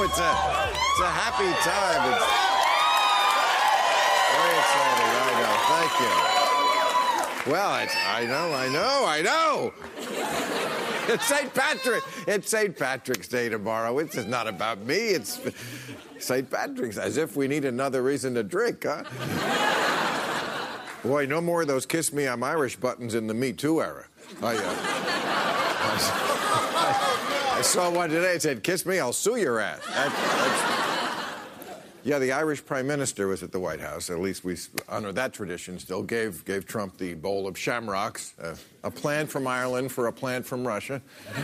It's a it's a happy time. It's, very exciting. I know. Thank you. Well, I know, I know, I know. It's St. Patrick. It's St. Patrick's Day tomorrow. It's not about me. It's St. Patrick's. As if we need another reason to drink, huh? Boy, no more of those "Kiss Me, I'm Irish" buttons in the Me Too era. I, uh, I, I saw one today. It said, "Kiss me, I'll sue your ass." That- that's- yeah, the Irish Prime Minister was at the White House. At least we honor that tradition still. Gave gave Trump the bowl of shamrocks, uh, a plant from Ireland for a plant from Russia.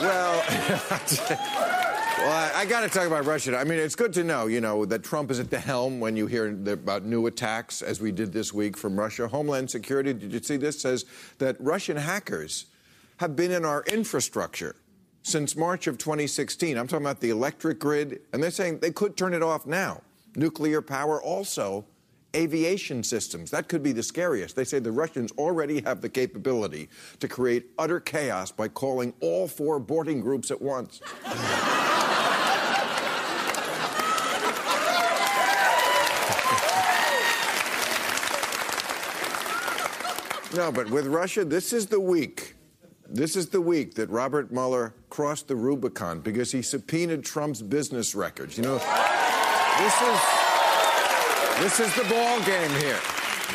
well, well, I, I got to talk about Russia. I mean, it's good to know, you know, that Trump is at the helm when you hear the, about new attacks, as we did this week from Russia. Homeland Security, did you see this? Says that Russian hackers have been in our infrastructure since March of 2016. I'm talking about the electric grid, and they're saying they could turn it off now. Nuclear power, also aviation systems. That could be the scariest. They say the Russians already have the capability to create utter chaos by calling all four boarding groups at once. No, but with Russia, this is the week. This is the week that Robert Mueller crossed the Rubicon because he subpoenaed Trump's business records. You know, this is this is the ball game here.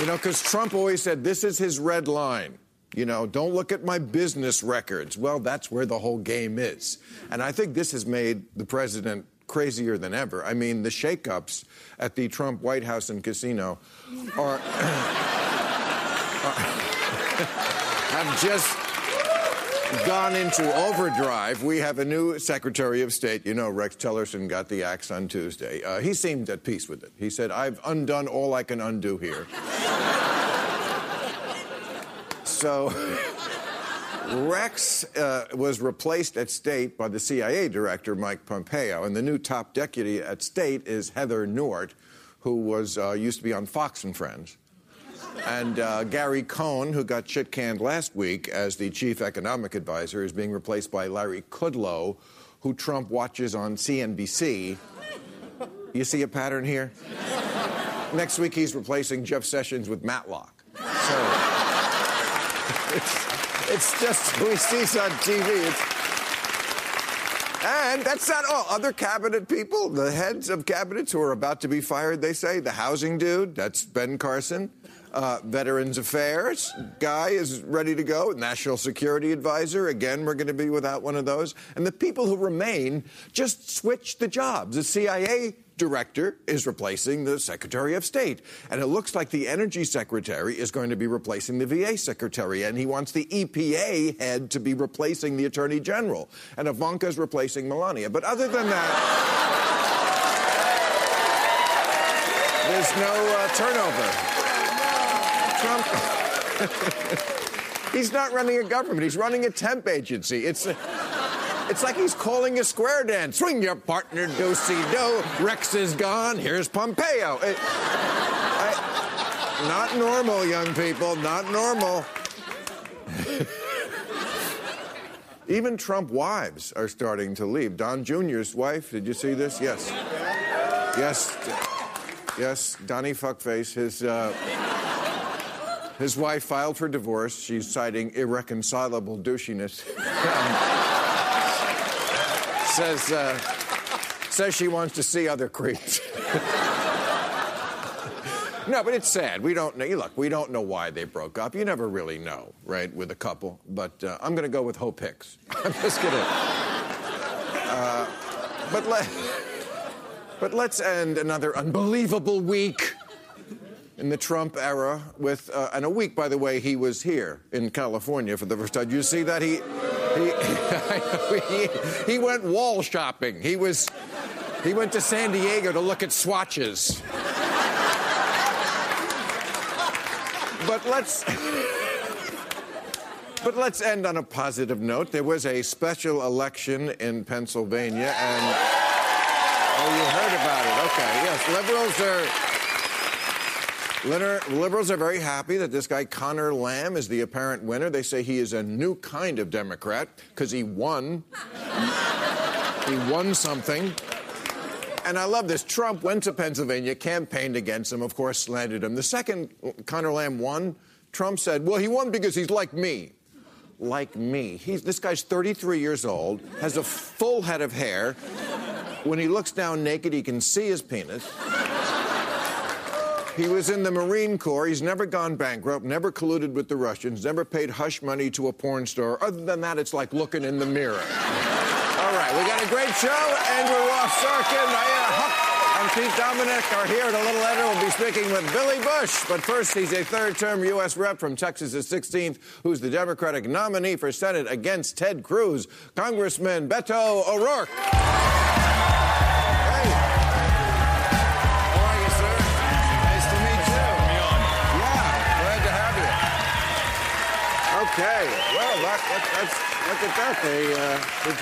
You know, because Trump always said this is his red line. You know, don't look at my business records. Well, that's where the whole game is. And I think this has made the president crazier than ever. I mean, the shakeups at the Trump White House and casino are have just gone into overdrive. We have a new Secretary of State. You know, Rex Tillerson got the axe on Tuesday. Uh, he seemed at peace with it. He said, I've undone all I can undo here. so. Rex uh, was replaced at State by the CIA director, Mike Pompeo, and the new top deputy at State is Heather Nauert, who was uh, used to be on Fox and Friends. And uh, Gary Cohn, who got shit canned last week as the chief economic advisor, is being replaced by Larry Kudlow, who Trump watches on CNBC. You see a pattern here? Next week, he's replacing Jeff Sessions with Matlock. So it's, it's just who he sees on TV. It's, and that's not all. Other cabinet people, the heads of cabinets who are about to be fired, they say, the housing dude, that's Ben Carson. Uh, Veterans Affairs guy is ready to go. National Security Advisor, again, we're going to be without one of those. And the people who remain just switch the jobs. The CIA director is replacing the Secretary of State. And it looks like the Energy Secretary is going to be replacing the VA Secretary. And he wants the EPA head to be replacing the Attorney General. And Ivanka is replacing Melania. But other than that, there's no uh, turnover. Trump. he's not running a government. He's running a temp agency. It's. It's like he's calling a square dance. Swing your partner, do see do. Rex is gone. Here's Pompeo. It- I- not normal, young people. Not normal. Even Trump wives are starting to leave. Don Jr.'s wife, did you see this? Yes. Yes. Yes, Donnie Fuckface, his, uh, his wife filed for divorce. She's citing irreconcilable douchiness. says, uh, says she wants to see other creeps. no, but it's sad. We don't know. You look, we don't know why they broke up. You never really know, right, with a couple. But uh, I'm going to go with Hope Hicks. I'm just to. Uh, but let. But let's end another unbelievable week in the Trump era with, uh, and a week, by the way, he was here in California for the first time. You see that he, he, he, he went wall shopping. He was, he went to San Diego to look at swatches. But let's. But let's end on a positive note. There was a special election in Pennsylvania, and. Oh, you heard about it. Okay, yes. Liberals are. Liberals are very happy that this guy Conor Lamb is the apparent winner. They say he is a new kind of Democrat because he won. he won something. And I love this. Trump went to Pennsylvania, campaigned against him, of course, slandered him. The second Conor Lamb won, Trump said, Well, he won because he's like me. Like me. He's, this guy's 33 years old, has a full head of hair, when he looks down naked, he can see his penis. He was in the Marine Corps. He's never gone bankrupt, never colluded with the Russians, never paid hush money to a porn star. Other than that, it's like looking in the mirror. All right, we got a great show. Andrew Ross Sorkin, Nayyera Haq, and Pete Dominick are here. And a little later, we'll be speaking with Billy Bush. But first, he's a third term U.S. rep from Texas' 16th, who's the Democratic nominee for Senate against Ted Cruz, Congressman Beto O'Rourke. Look at that. They, uh, did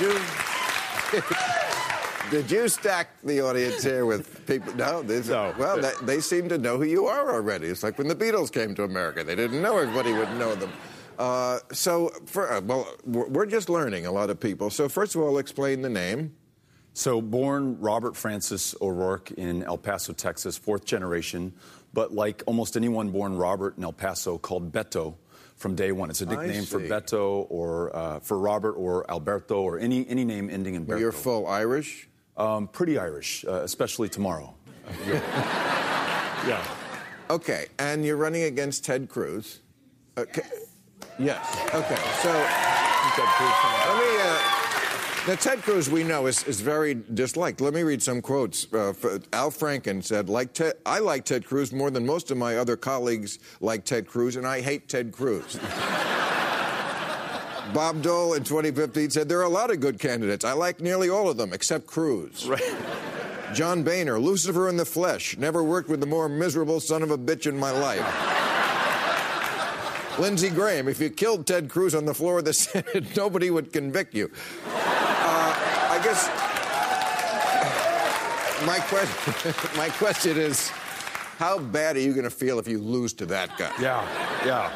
you, did you stack the audience here with people? No, this, no. Well, they, they, seem to know who you are already. It's like when the Beatles came to America; they didn't know everybody would know them. Uh, so, for, uh, well, we're just learning a lot of people. So, first of all, explain the name. So, born Robert Francis O'Rourke in El Paso, Texas, fourth generation, but like almost anyone born Robert in El Paso, called Beto from day one. It's a nickname for Beto or uh, for Robert or Alberto or any any name ending in Berto. You're full Irish. Um, pretty Irish, uh, especially tomorrow. yeah. Okay, and you're running against Ted Cruz. Okay. Yes. Okay. So let me. Uh, now, Ted Cruz, we know, is, is very disliked. Let me read some quotes. Uh, Al Franken said, like Ted, I like Ted Cruz more than most of my other colleagues like Ted Cruz, and I hate Ted Cruz. Bob Dole in 2015 said, there are a lot of good candidates. I like nearly all of them, except Cruz. Right. John Boehner, Lucifer in the flesh. Never worked with the more miserable son of a bitch in my life. Lindsey Graham, if you killed Ted Cruz on the floor of the Senate, nobody would convict you guess my question, my question is, how bad are you going to feel if you lose to that guy? Yeah, yeah.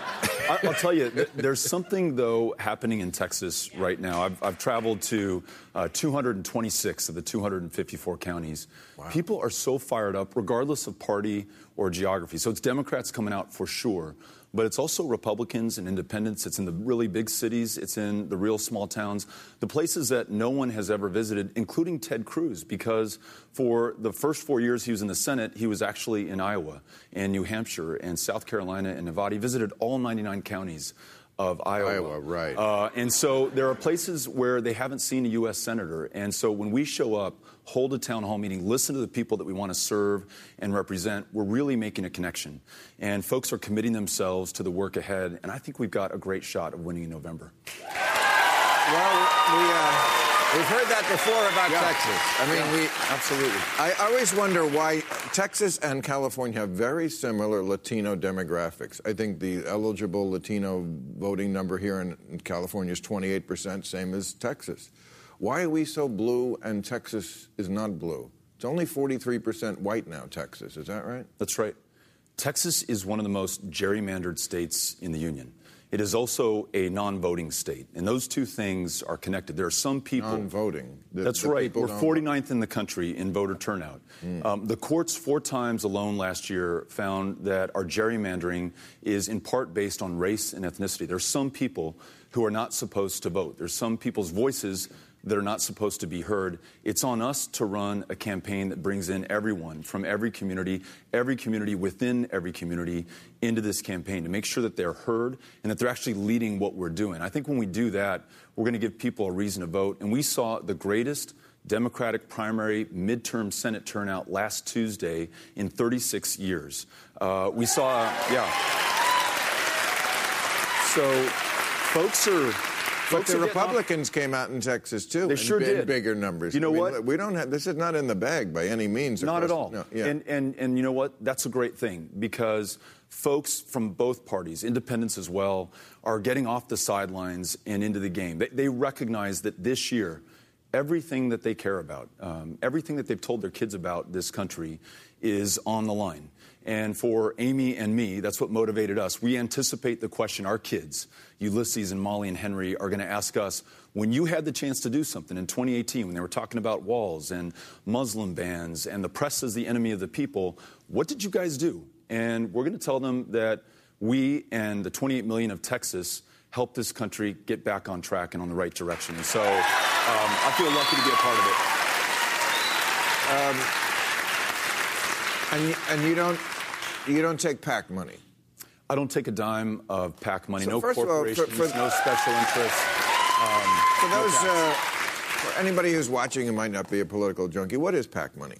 I, will tell you, there's something, though, happening in Texas right now. I've, I've traveled to uh, 226 of the 254 counties. Wow. People are so fired up, regardless of party or geography. So it's Democrats coming out for sure but it's also Republicans and independents. It's in the really big cities, it's in the real small towns, the places that no one has ever visited, including Ted Cruz, because for the first four years he was in the Senate, he was actually in Iowa and New Hampshire and South Carolina and Nevada. He visited all 99 counties of Iowa. Iowa, right. Uh, and so there are places where they haven't seen a U.S. senator. And so when we show up, hold a town hall meeting, listen to the people that we want to serve and represent, we're really making a connection. And folks are committing themselves to the work ahead. And I think we've got a great shot of winning in November. Well, we, uh... We've heard that before about yeah. Texas. I mean, yeah, we absolutely. I always wonder why Texas and California have very similar Latino demographics. I think the eligible Latino voting number here in California is 28%, same as Texas. Why are we so blue and Texas is not blue? It's only 43% white now, Texas. Is that right? That's right. Texas is one of the most gerrymandered states in the Union. It is also a non-voting state, and those two things are connected. There are some people Non-voting. The- That's the right. We're don't- 49th in the country in voter turnout. Um, the courts four times alone last year found that our gerrymandering is in part based on race and ethnicity. There are some people who are not supposed to vote. There's some people's voices that are not supposed to be heard. It's on us to run a campaign that brings in everyone from every community, every community within every community into this campaign to make sure that they're heard and that they're actually leading what we're doing. I think when we do that, we're going to give people a reason to vote. And we saw the greatest Democratic primary midterm Senate turnout last Tuesday in 36 years. Uh, we saw, yeah. So, folks are. But Folks the getting off- Republicans came out in Texas too. They sure did. Bigger numbers. You know I mean, what? We don't have. This is not in the bag by any means. Not at all. No, yeah. And, and, and you know what? That's a great thing because folks from both parties, independents as well, are getting off the sidelines and into the game. They, they recognize that this year, everything that they care about, um, everything that they've told their kids about this country is on the line. And for Amy and me, that's what motivated us. We anticipate the question our kids, Ulysses and Molly and Henry, are going to ask us when you had the chance to do something in 2018, when they were talking about walls and Muslim bans and the press as the enemy of the people, what did you guys do? And we're going to tell them that we and the 28 million of Texas helped this country get back on track and on the right direction. And so um, I feel lucky to be a part of it. And you, and you don't you don't take PAC money. I don't take a dime of PAC money. So no of all, for- corporations, for- no special interests. For those uh, for anybody who's watching who might not be a political junkie, what is PAC money?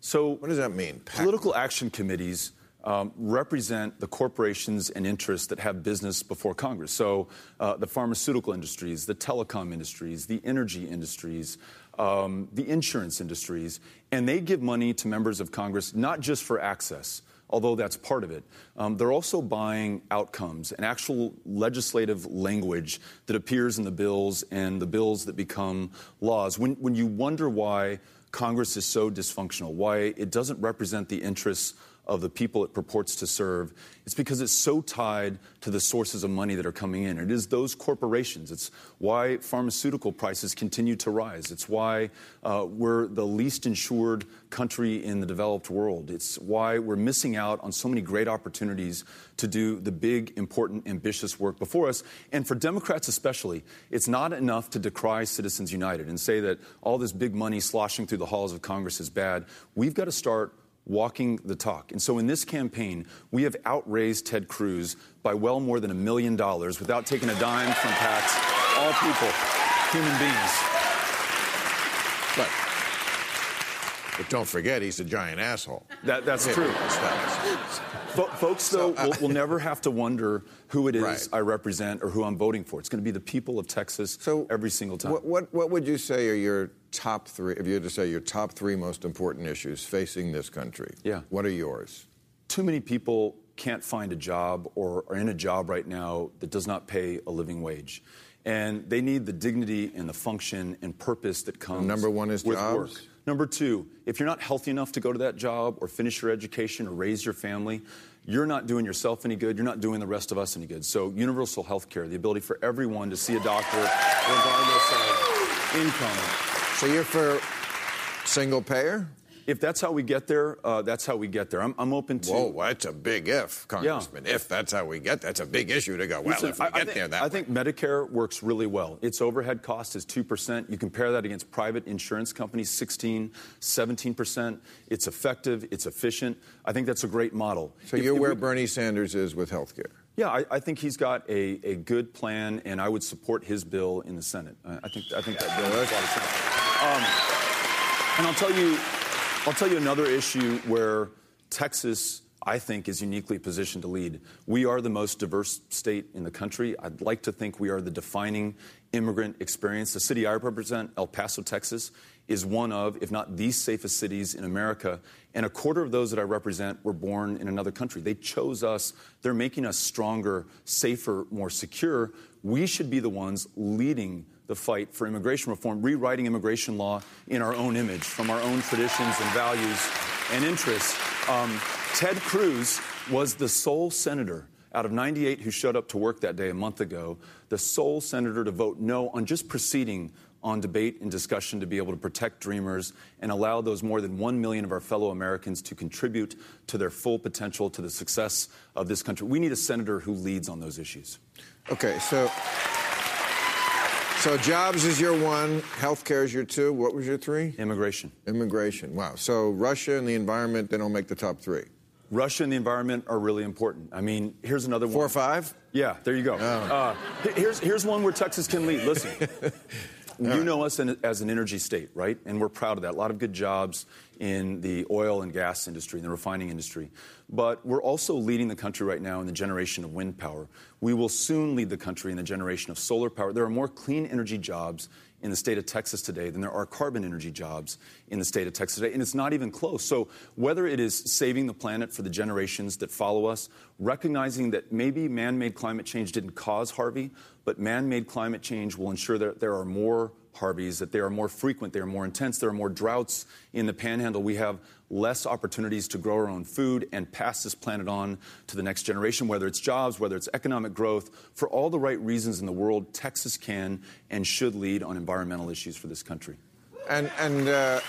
So What does that mean? PAC Political action committees um, represent the corporations and interests that have business before Congress. So uh, the pharmaceutical industries, the telecom industries, the energy industries, um, the insurance industries, and they give money to members of Congress not just for access. Although that's part of it, um, they're also buying outcomes and actual legislative language that appears in the bills and the bills that become laws. When, when you wonder why Congress is so dysfunctional, why it doesn't represent the interests of the people it purports to serve, it's because it's so tied to the sources of money that are coming in. It is those corporations. It's why pharmaceutical prices continue to rise. It's why uh, we're the least insured country in the developed world. It's why we're missing out on so many great opportunities to do the big, important, ambitious work before us. And for Democrats especially, it's not enough to decry Citizens United and say that all this big money sloshing through the halls of Congress is bad. We've got to start walking the talk. And so in this campaign, we have outraised Ted Cruz by well more than a million dollars without taking a dime from PACs, all people, human beings. But don't forget, he's a giant asshole. That, that's Yeah, true. Fo- folks, though, So, uh, will, will never have to wonder who it is Right. I represent or who I'm voting for. It's going to be the people of Texas So every single time. What, what, what would you say are your top three, if you had to say your top three most important issues facing this country? Yeah. What are yours? Too many people can't find a job or are in a job right now that does not pay a living wage. And they need the dignity and the function and purpose that comes The number one is with jobs? work. Number two, if you're not healthy enough to go to that job or finish your education or raise your family, you're not doing yourself any good. You're not doing the rest of us any good. So, universal health care, the ability for everyone to see a doctor regardless of income. So you're for single payer? If that's how we get there, uh, that's how we get there. I'm, I'm open to. Whoa, that's a big if, Congressman. If that's how we get, that's a big issue to go. Well, Listen, if we I- get I think, there, that I way. think Medicare works really well. Its overhead cost is 2%. You compare that against private insurance companies, 16, 17%. It's effective, it's efficient. I think that's a great model. So If- you're if where we- Bernie Sanders is with health care. Yeah, I, I think he's got a, a good plan, and I would support his bill in the Senate. Uh, I think I think that bill makes a lot of sense. Um, and I'll tell you, I'll tell you another issue where Texas, I think, is uniquely positioned to lead. We are the most diverse state in the country. I'd like to think we are the defining immigrant experience. The city I represent, El Paso, Texas, is one of, if not the safest cities in America. And a quarter of those that I represent were born in another country. They chose us. They're making us stronger, safer, more secure. We should be the ones leading the fight for immigration reform, rewriting immigration law in our own image, from our own traditions and values and interests. Um, Ted Cruz was the sole senator out of 98 who showed up to work that day a month ago, the sole senator to vote no on just proceeding on debate and discussion to be able to protect dreamers and allow those more than 1 million of our fellow Americans to contribute to their full potential to the success of this country. We need a senator who leads on those issues. Okay, so so jobs is your one, healthcare is your two. What was your three? Immigration. Immigration. Wow. So Russia and the environment, they don't make the top three. Russia and the environment are really important. I mean, here's another one. Four or five? Yeah, there you go. Oh. Uh, here's, here's one where Texas can lead. Listen, you know us in, as an energy state, right? And we're proud of that. A lot of good jobs in the oil and gas industry, in the refining industry. But we're also leading the country right now in the generation of wind power. We will soon lead the country in the generation of solar power. There are more clean energy jobs in the state of Texas today than there are carbon energy jobs in the state of Texas today, and it's not even close. So, whether it is saving the planet for the generations that follow us, recognizing that maybe man made climate change didn't cause Harvey, but man made climate change will ensure that there are more Harveys, that they are more frequent, they are more intense, there are more droughts in the panhandle. We have less opportunities to grow our own food and pass this planet on to the next generation, whether it's jobs, whether it's economic growth. For all the right reasons in the world, Texas can and should lead on environmental issues for this country. And and uh,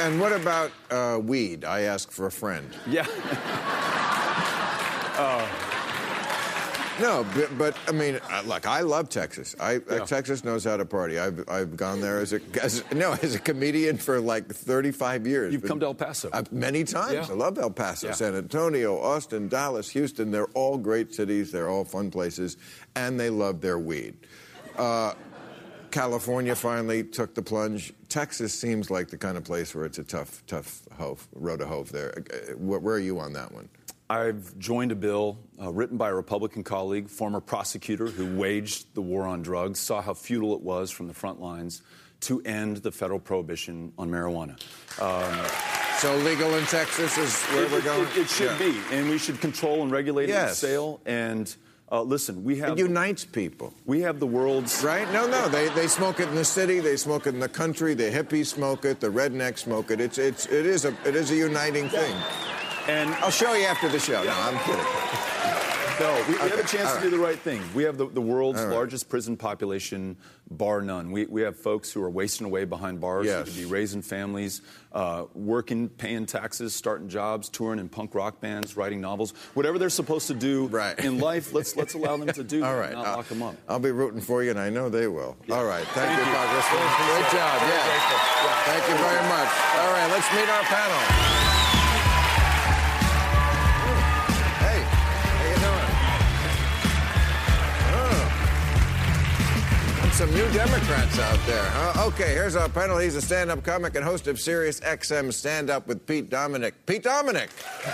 and what about uh, weed? I ask for a friend. Yeah. No, but, but I mean, look, I love Texas. I, uh, Yeah. Texas knows how to party. I've, I've gone there as a as, no as a comedian for like 35 years. You've But- come to El Paso. Uh, many times. Yeah. I love El Paso, Yeah. San Antonio, Austin, Dallas, Houston. They're all great cities. They're all fun places, and they love their weed. Uh, California finally took the plunge. Texas seems like the kind of place where it's a tough, tough hove, road to hove there. Uh, where are you on that one? I've joined a bill uh, written by a Republican colleague, former prosecutor who waged the war on drugs, saw how futile it was from the front lines to end the federal prohibition on marijuana. So legal in Texas is where it, we're going. It, it should Yeah. be, and we should control and regulate Yes. its sale. And uh, listen, we have It unites people. we have the world's Right? No, no. They, they smoke it in the city. They smoke it in the country. The hippies smoke it. The rednecks smoke it. It's it's it is a it is a uniting thing. And I'll show you after the show. No, I'm kidding. No, we, we have a chance all to do the right thing. We have the, the world's right. largest prison population, bar none. We, we have folks who are wasting away behind bars, Yes. who could be raising families, uh, working, paying taxes, starting jobs, touring in punk rock bands, writing novels, whatever they're supposed to do Right. in life. Let's let's allow them to do All right. not I'll, lock them up. I'll be rooting for you, and I know they will. All right. Thank, Thank you, you. Congressman. Great job. Yeah. Yeah. Thank you very much. All right. Let's meet our panel. Some new Democrats out there. Huh? Okay, here's our panel. He's a stand-up comic and host of Sirius XM Stand Up with Pete Dominick. Pete Dominick. Who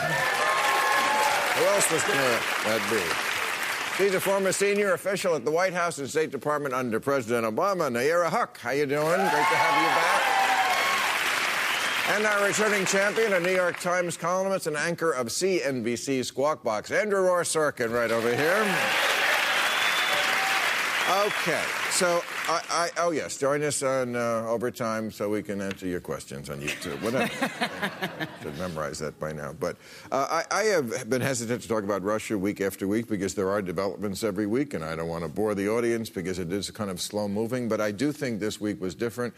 else was going to that be? She's a former senior official at the White House and State Department under President Obama. Nayyera Haq, how you doing? Great to have you back. And our returning champion, a New York Times columnist and anchor of CNBC Squawk Box, Andrew Ross Sorkin, right over here. Okay, so I, I oh yes, join us on uh, overtime so we can answer your questions on YouTube. Whatever. I Should memorize that by now. But uh, I, I have been hesitant to talk about Russia week after week because there are developments every week, and I don't want to bore the audience because it is kind of slow moving. But I do think this week was different.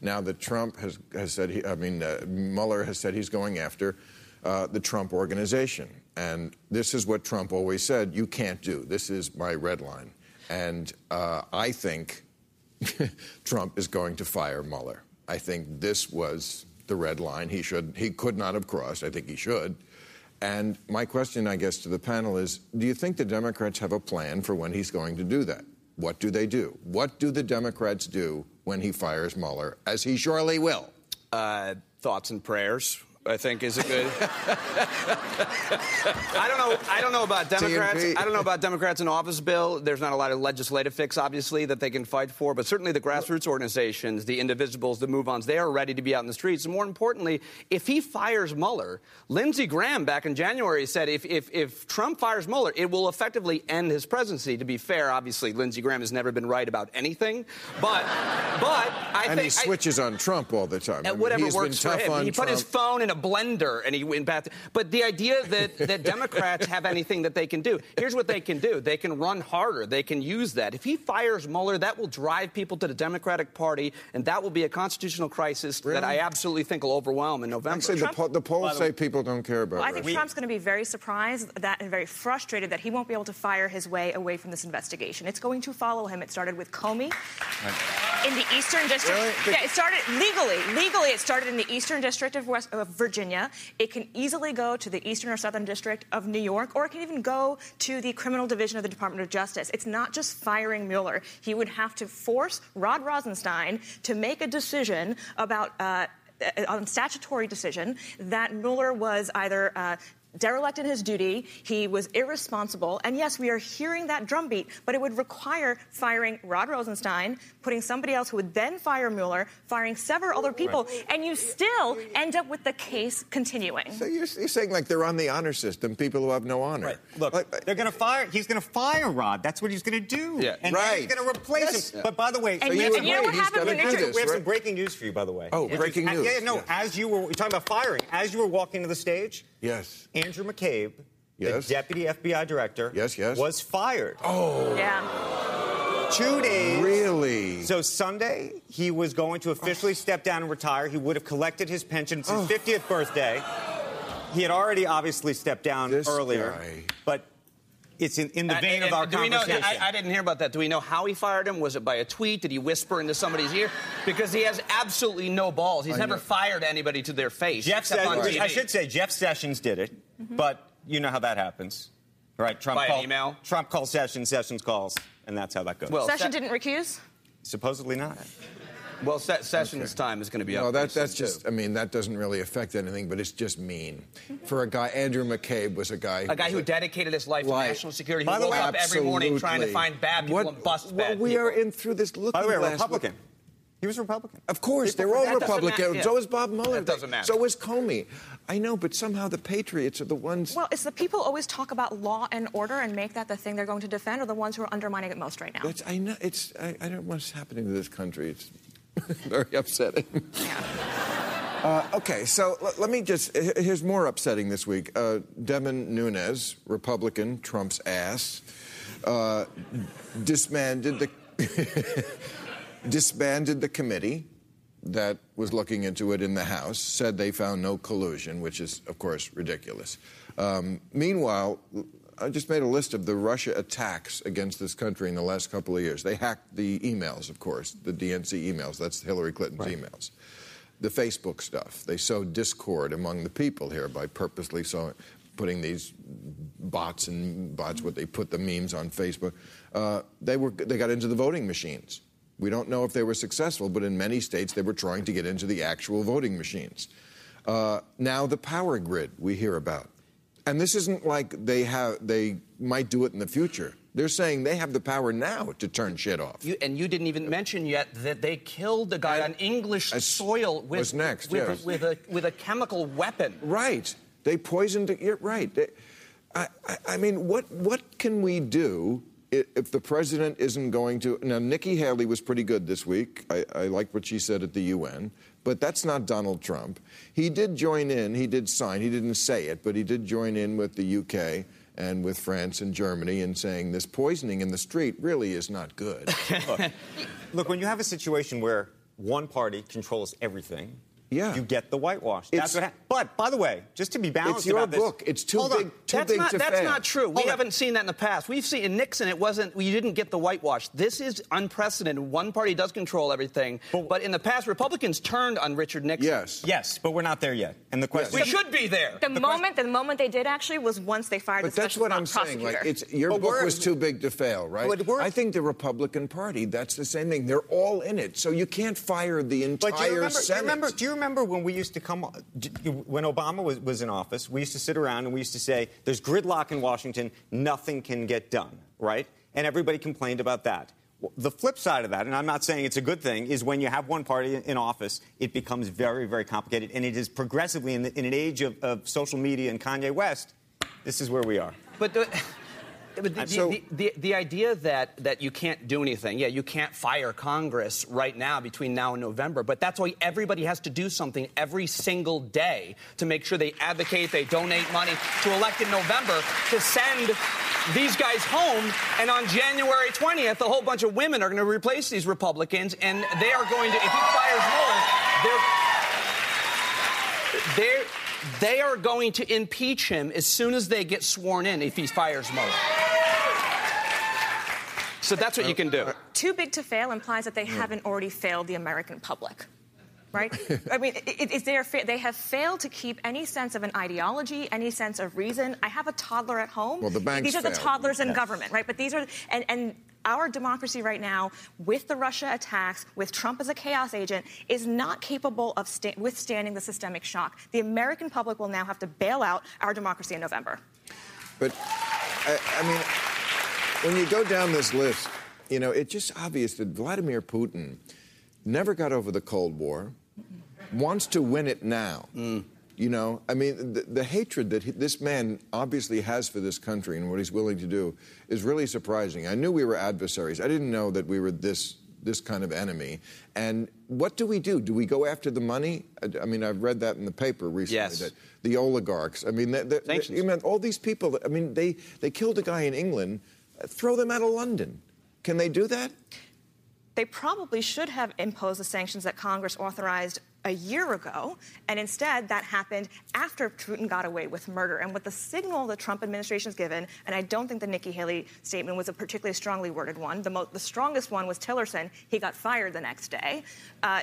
Now that Trump has, has said, he, I mean, uh, Mueller has said he's going after uh, the Trump organization, and this is what Trump always said: you can't do. This is my red line. And uh, I think Trump is going to fire Mueller. I think this was the red line. He should. He could not have crossed. I think he should. And my question, I guess, to the panel is: Do you think the Democrats have a plan for when he's going to do that? What do they do? What do the Democrats do when he fires Mueller, as he surely will? Uh, thoughts and prayers, I think, is a good. I don't know. I don't know about Democrats. TNP. I don't know about Democrats in office bill. There's not a lot of legislative fix, obviously, that they can fight for. But certainly the grassroots organizations, the indivisibles, the move-ons, they are ready to be out in the streets. And more importantly, if he fires Mueller, Lindsey Graham back in January said if if, if Trump fires Mueller, it will effectively end his presidency. To be fair, obviously Lindsey Graham has never been right about anything, but but I and think he I- switches on Trump all the time. I mean, whatever he's works been for tough him. on He put his phone in in a blender and he went back. But the idea that, that Democrats have anything that they can do, here's what they can do. They can run harder. They can use that. If he fires Mueller, that will drive people to the Democratic Party, and that will be a constitutional crisis Really? that I absolutely think will overwhelm in November. Actually, the, Trump- po- the polls By the say people don't care about Well, I think Russia. Trump's going to be very surprised that and very frustrated that he won't be able to fire his way away from this investigation. It's going to follow him. It started with Comey in the Eastern District. Really? Yeah, it started legally. Legally, it started in the Eastern District of, West, of Virginia. It can easily go to the Eastern or Southern District of New York, or it can even go to the Criminal Division of the Department of Justice. It's not just firing Mueller. He would have to force Rod Rosenstein to make a decision about. Uh, on statutory decision that Mueller was either uh, derelict in his duty, he was irresponsible, and yes, we are hearing that drumbeat, but it would require firing Rod Rosenstein, putting somebody else who would then fire Mueller, firing several other people, and you still end up with the case continuing. So you're, you're saying like they're on the honor system, people who have no honor. Right. Look, Like- they're going to fire. He's going to fire Rod. That's what he's going to do. Yeah. And then Right. he's going to replace Yes. him. But by the way, And we you- have and you know some- what happened gotta when Richard- this, we have some breaking news for you, by the way. Oh, breaking Uh, news. Yeah, yeah, no. Yeah. As you were, we're talking about firing. As you were walking to the stage, Yes. Andrew McCabe, Yes. the deputy FBI director, Yes, yes. was fired. Oh. Yeah. Two days. Really? So Sunday, he was going to officially step down and retire. He would have collected his pension. It's his 50th birthday. He had already obviously stepped down This earlier, guy. but it's in, in the Uh, vein and- of our do we know, conversation. I, I didn't hear about that. Do we know how he fired him? Was it by a tweet? Did he whisper into somebody's ear? Because he has absolutely no balls. He's never know. fired anybody to their face. Jeff except on Sessions, TV. I should say Jeff Sessions did it, Mm-hmm. but you know how that happens, right? Trump By an called, email? Trump calls Sessions, Sessions calls, and that's how that goes. Well, Session Se- didn't recuse? supposedly not. Well, Se- Sessions' time is going to be up. No, that, that's just, too. I mean, that doesn't really affect anything, but it's just mean. Mm-hmm. For a guy, Andrew McCabe was a guy. a guy who was dedicated his life to Right. national security, By who the woke way- up every morning trying to find bad people What- and bust well, bad we people. are in through this looking By the way, a glass. Republican. He was a Republican. Of course, People they're all forget. Republican. matter. So is Bob Mueller. That doesn't matter. So is Comey. I know, but somehow the Patriots are the ones. Well, it's the people always talk about law and order and make that the thing they're going to defend are the ones who are undermining it most right now. That's, I know. It's. I, I don't know what's happening to this country. It's very upsetting. Uh, okay, so l- let me just. Here's more upsetting this week. Uh, Devin Nunes, Republican, Trump's ass, uh, disbanded the disbanded the committee that was looking into it in the House. Said they found no collusion, which is, of course, ridiculous. Um, meanwhile. I just made a list of the Russia attacks against this country in the last couple of years. They hacked the emails, of course, the DNC emails. That's Hillary Clinton's emails the Facebook stuff. They sowed discord among the people here by purposely so putting these bots and bots, what they put the memes on Facebook. Uh, they were they got into the voting machines. We don't know if they were successful, but in many states they were trying to get into the actual voting machines. Uh, now the power grid we hear about, and this isn't like they have they might do it in the future. They're saying they have the power now to turn shit off. You, and you didn't even mention yet that they killed a guy on English soil with, next, with, yes. a, with, a, with a chemical weapon. Right. They poisoned. You're right. They, I, I, I mean, what what can we do if the president isn't going to? Now, Nikki Haley was pretty good this week. I, I liked what she said at the UN, but that's not Donald Trump. He did join in. He did sign. He didn't say it, but he did join in with the UK and with France and Germany in saying this poisoning in the street really is not good. Look, when you have a situation where one party controls everything, Yeah. you get the whitewash. It's- That's what happened. But by the way, just to be balanced it's your about this, book. It's too Hold big. on. Too that's big not, to that's fail. not true. We Hold on. haven't seen that in the past. We've seen in Nixon, it wasn't. You didn't get the whitewash. This is unprecedented. One party does control everything. But, in the past, Republicans turned on Richard Nixon. Yes. Yes, but we're not there yet. And the question we should be there. The, moment, the moment they did actually was once they fired But the that's what I'm prosecutor. saying. Like, it's your But book was too big to fail, right? But I think the Republican Party. That's the same thing. They're all in it, so you can't fire the entire But do you remember? Do you Senate. remember, do you remember when we used to come when Obama was, was in office? We used to sit around and we used to say, "There's gridlock in Washington. Nothing can get done." Right? And everybody complained about that. The flip side of that, and I'm not saying it's a good thing, is when you have one party in- office, it becomes very, very complicated, and it is progressively in, the, in an age of, of social media and Kanye West. This is where we are. But the, but the, So- the, the, the idea that, that you can't do anything, yeah, you can't fire Congress right now between now and November, but that's why everybody has to do something every single day to make sure they advocate, they donate money to elect in November to send these guys home. And on January 20th, a whole bunch of women are going to replace these Republicans, and they are going to, if he fires Mueller, they're they're, they are going to impeach him as soon as they get sworn in if he fires Mueller. So that's what you can do. Too big to fail implies that they haven't already failed the American public. Right? I mean, it, fa- they have failed to keep any sense of an ideology, any sense of reason. I have a toddler at home. Well, the banks These are the toddlers in government, right? But these are, and, and our democracy right now, with the Russia attacks, with Trump as a chaos agent, is not capable of sta- withstanding the systemic shock. The American public will now have to bail out our democracy in November. But I, I mean, when you go down this list, you know, it's just obvious that Vladimir Putin never got over the Cold War, wants to win it now. Mm. You know, I mean, the, the hatred that he, this man obviously has for this country and what he's willing to do is really surprising. I knew we were adversaries. I didn't know that we were this this kind of enemy. And what do we do? Do we go after the money? I, I mean, I've read that in the paper recently. Yes. That the oligarchs. I mean, they, they, Sanctions. you mean, all these people. I mean, they they killed a guy in England. Throw them out of London. Can they do that? they probably should have imposed the sanctions that Congress authorized a year ago, and instead that happened after Putin got away with murder. And with the signal the Trump administration has given, and I don't think the Nikki Haley statement was a particularly strongly worded one. The, mo- the strongest one was Tillerson. He got fired the next day. Uh,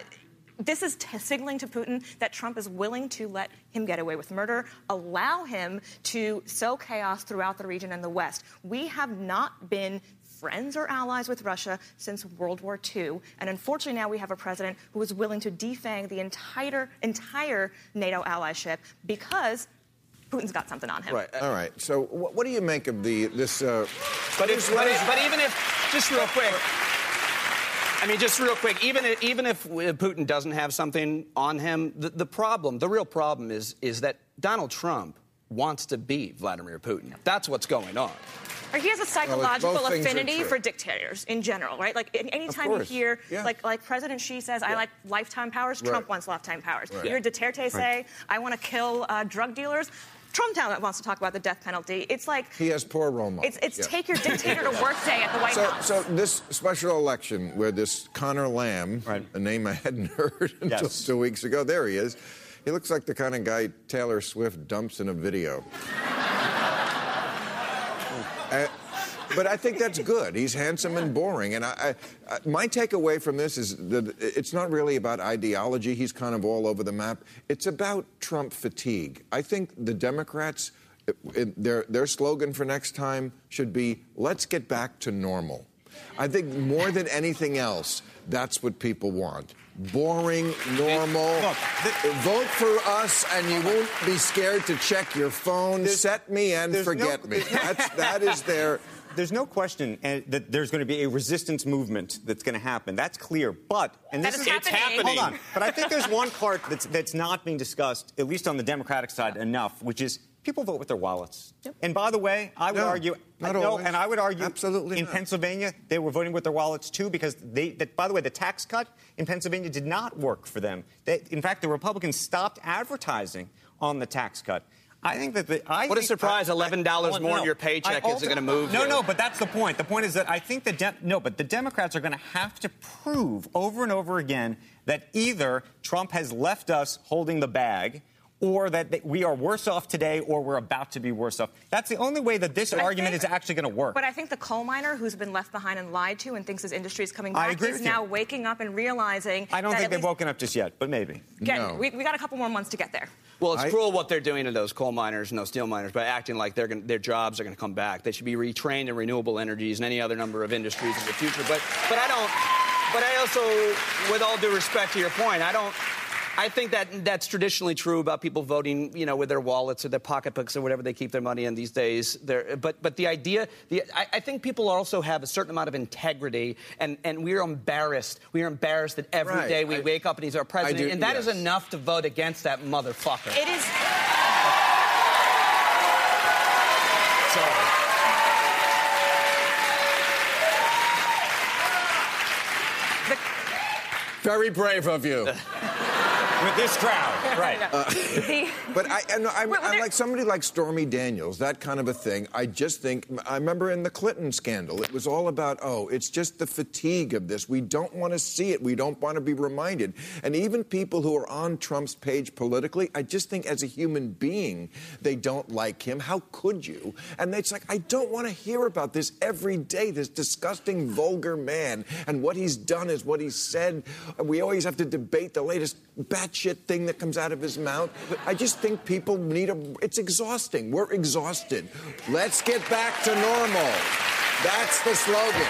this is t- signaling to Putin that Trump is willing to let him get away with murder, allow him to sow chaos throughout the region and the West. We have not been friends or allies with Russia since World War II. And unfortunately, now we have a president who is willing to defang the entire, entire NATO allyship because Putin's got something on him. Right. All right. So, what, what do you make of the this? Uh, But, if, but, but even if, just real quick, I mean, just real quick, even if, even if Putin doesn't have something on him, the, the problem, the real problem is, is that Donald Trump wants to beat Vladimir Putin. That's what's going on. Or he has a psychological both things are affinity for dictators in general, right? Like an- anytime you hear, Yeah. like like President Xi says, "I like lifetime powers," Trump Right. wants lifetime powers. Right. You hear Duterte say, "I want to kill uh, drug dealers." Trump now wants to talk about the death penalty. It's like he has poor role models. it's it's Yeah. take your dictator to work day at the White So, House. so this special election where this Conor Lamb, Right. a name I hadn't heard until Yes. two weeks ago, there he is. He looks like the kind of guy Taylor Swift dumps in a video. Uh, but I think that's good. He's handsome and boring. And I, I, I, my takeaway from this is that it's not really about ideology. He's kind of all over the map. It's about Trump fatigue. I think the Democrats, eh, it- it- their, their slogan for next time should be let's get back to normal. I think more than anything else, that's what people want. Boring, normal. Look, Vote for us, and you won't be scared to check your phone. Set me and there's no- forget me. That's, that is their. There's no question uh, that there's going to be a resistance movement that's going to happen. That's clear. But and this is is It's happening. Hold on. But I think there's one part that's that's not being discussed, at least on the Democratic side, enough, which is people vote with their wallets. And by the way, I would No, argue, not no, always. and I would argue, Absolutely in not. Pennsylvania, they were voting with their wallets too because they. That, by the way, the tax cut in Pennsylvania did not work for them. They, in fact, the Republicans stopped advertising on the tax cut. I think that the, I What a surprise, I- I- $11 well, more in your paycheck I isn't gonna move No, you. no, but that's the point. The point is that I think the Dem- no, but the Democrats are going to have to prove over and over again that either Trump has left us holding the bag. Or that they- we are worse off today, or we're about to be worse off. That's the only way that this But argument think- is actually going to work. But I think the coal miner who's been left behind and lied to and thinks his industry is coming back I is with you. now waking up and realizing. I don't that think they've least- woken up just yet, but maybe. Again, No. we, we got a couple more months to get there. Well, it's I- cruel what they're doing to those coal miners and those steel miners by acting like they're gonna, their jobs are going to come back. They should be retrained in renewable energies and any other number of industries in the future. But, but I don't. But I also, with all due respect to your point, I don't. I think that that's traditionally true about people voting, you know, with their wallets or their pocketbooks or whatever they keep their money in these days. They're, but but the idea, the I, I, think people also have a certain amount of integrity, and and we're embarrassed. We are embarrassed that every right. day we I, wake up and he's our president, do, and that yes. is enough to vote against that motherfucker. It is. Very brave of you. With this crowd, right? Uh, the- But I, and I'm, Well, I'm like somebody like Stormy Daniels, that kind of a thing. I just think, I remember in the Clinton scandal, it was all about, oh, it's just the fatigue of this. We don't want to see it. We don't want to be reminded. And even people who are on Trump's page politically, I just think as a human being, they don't like him. How could you? And it's like, I don't want to hear about this every day, this disgusting, vulgar man. And what he's done is what he said. We always have to debate the latest batshit thing that comes out of his mouth. I just think people need a. It's exhausting. We're exhausted. Let's get back to normal. That's the slogan.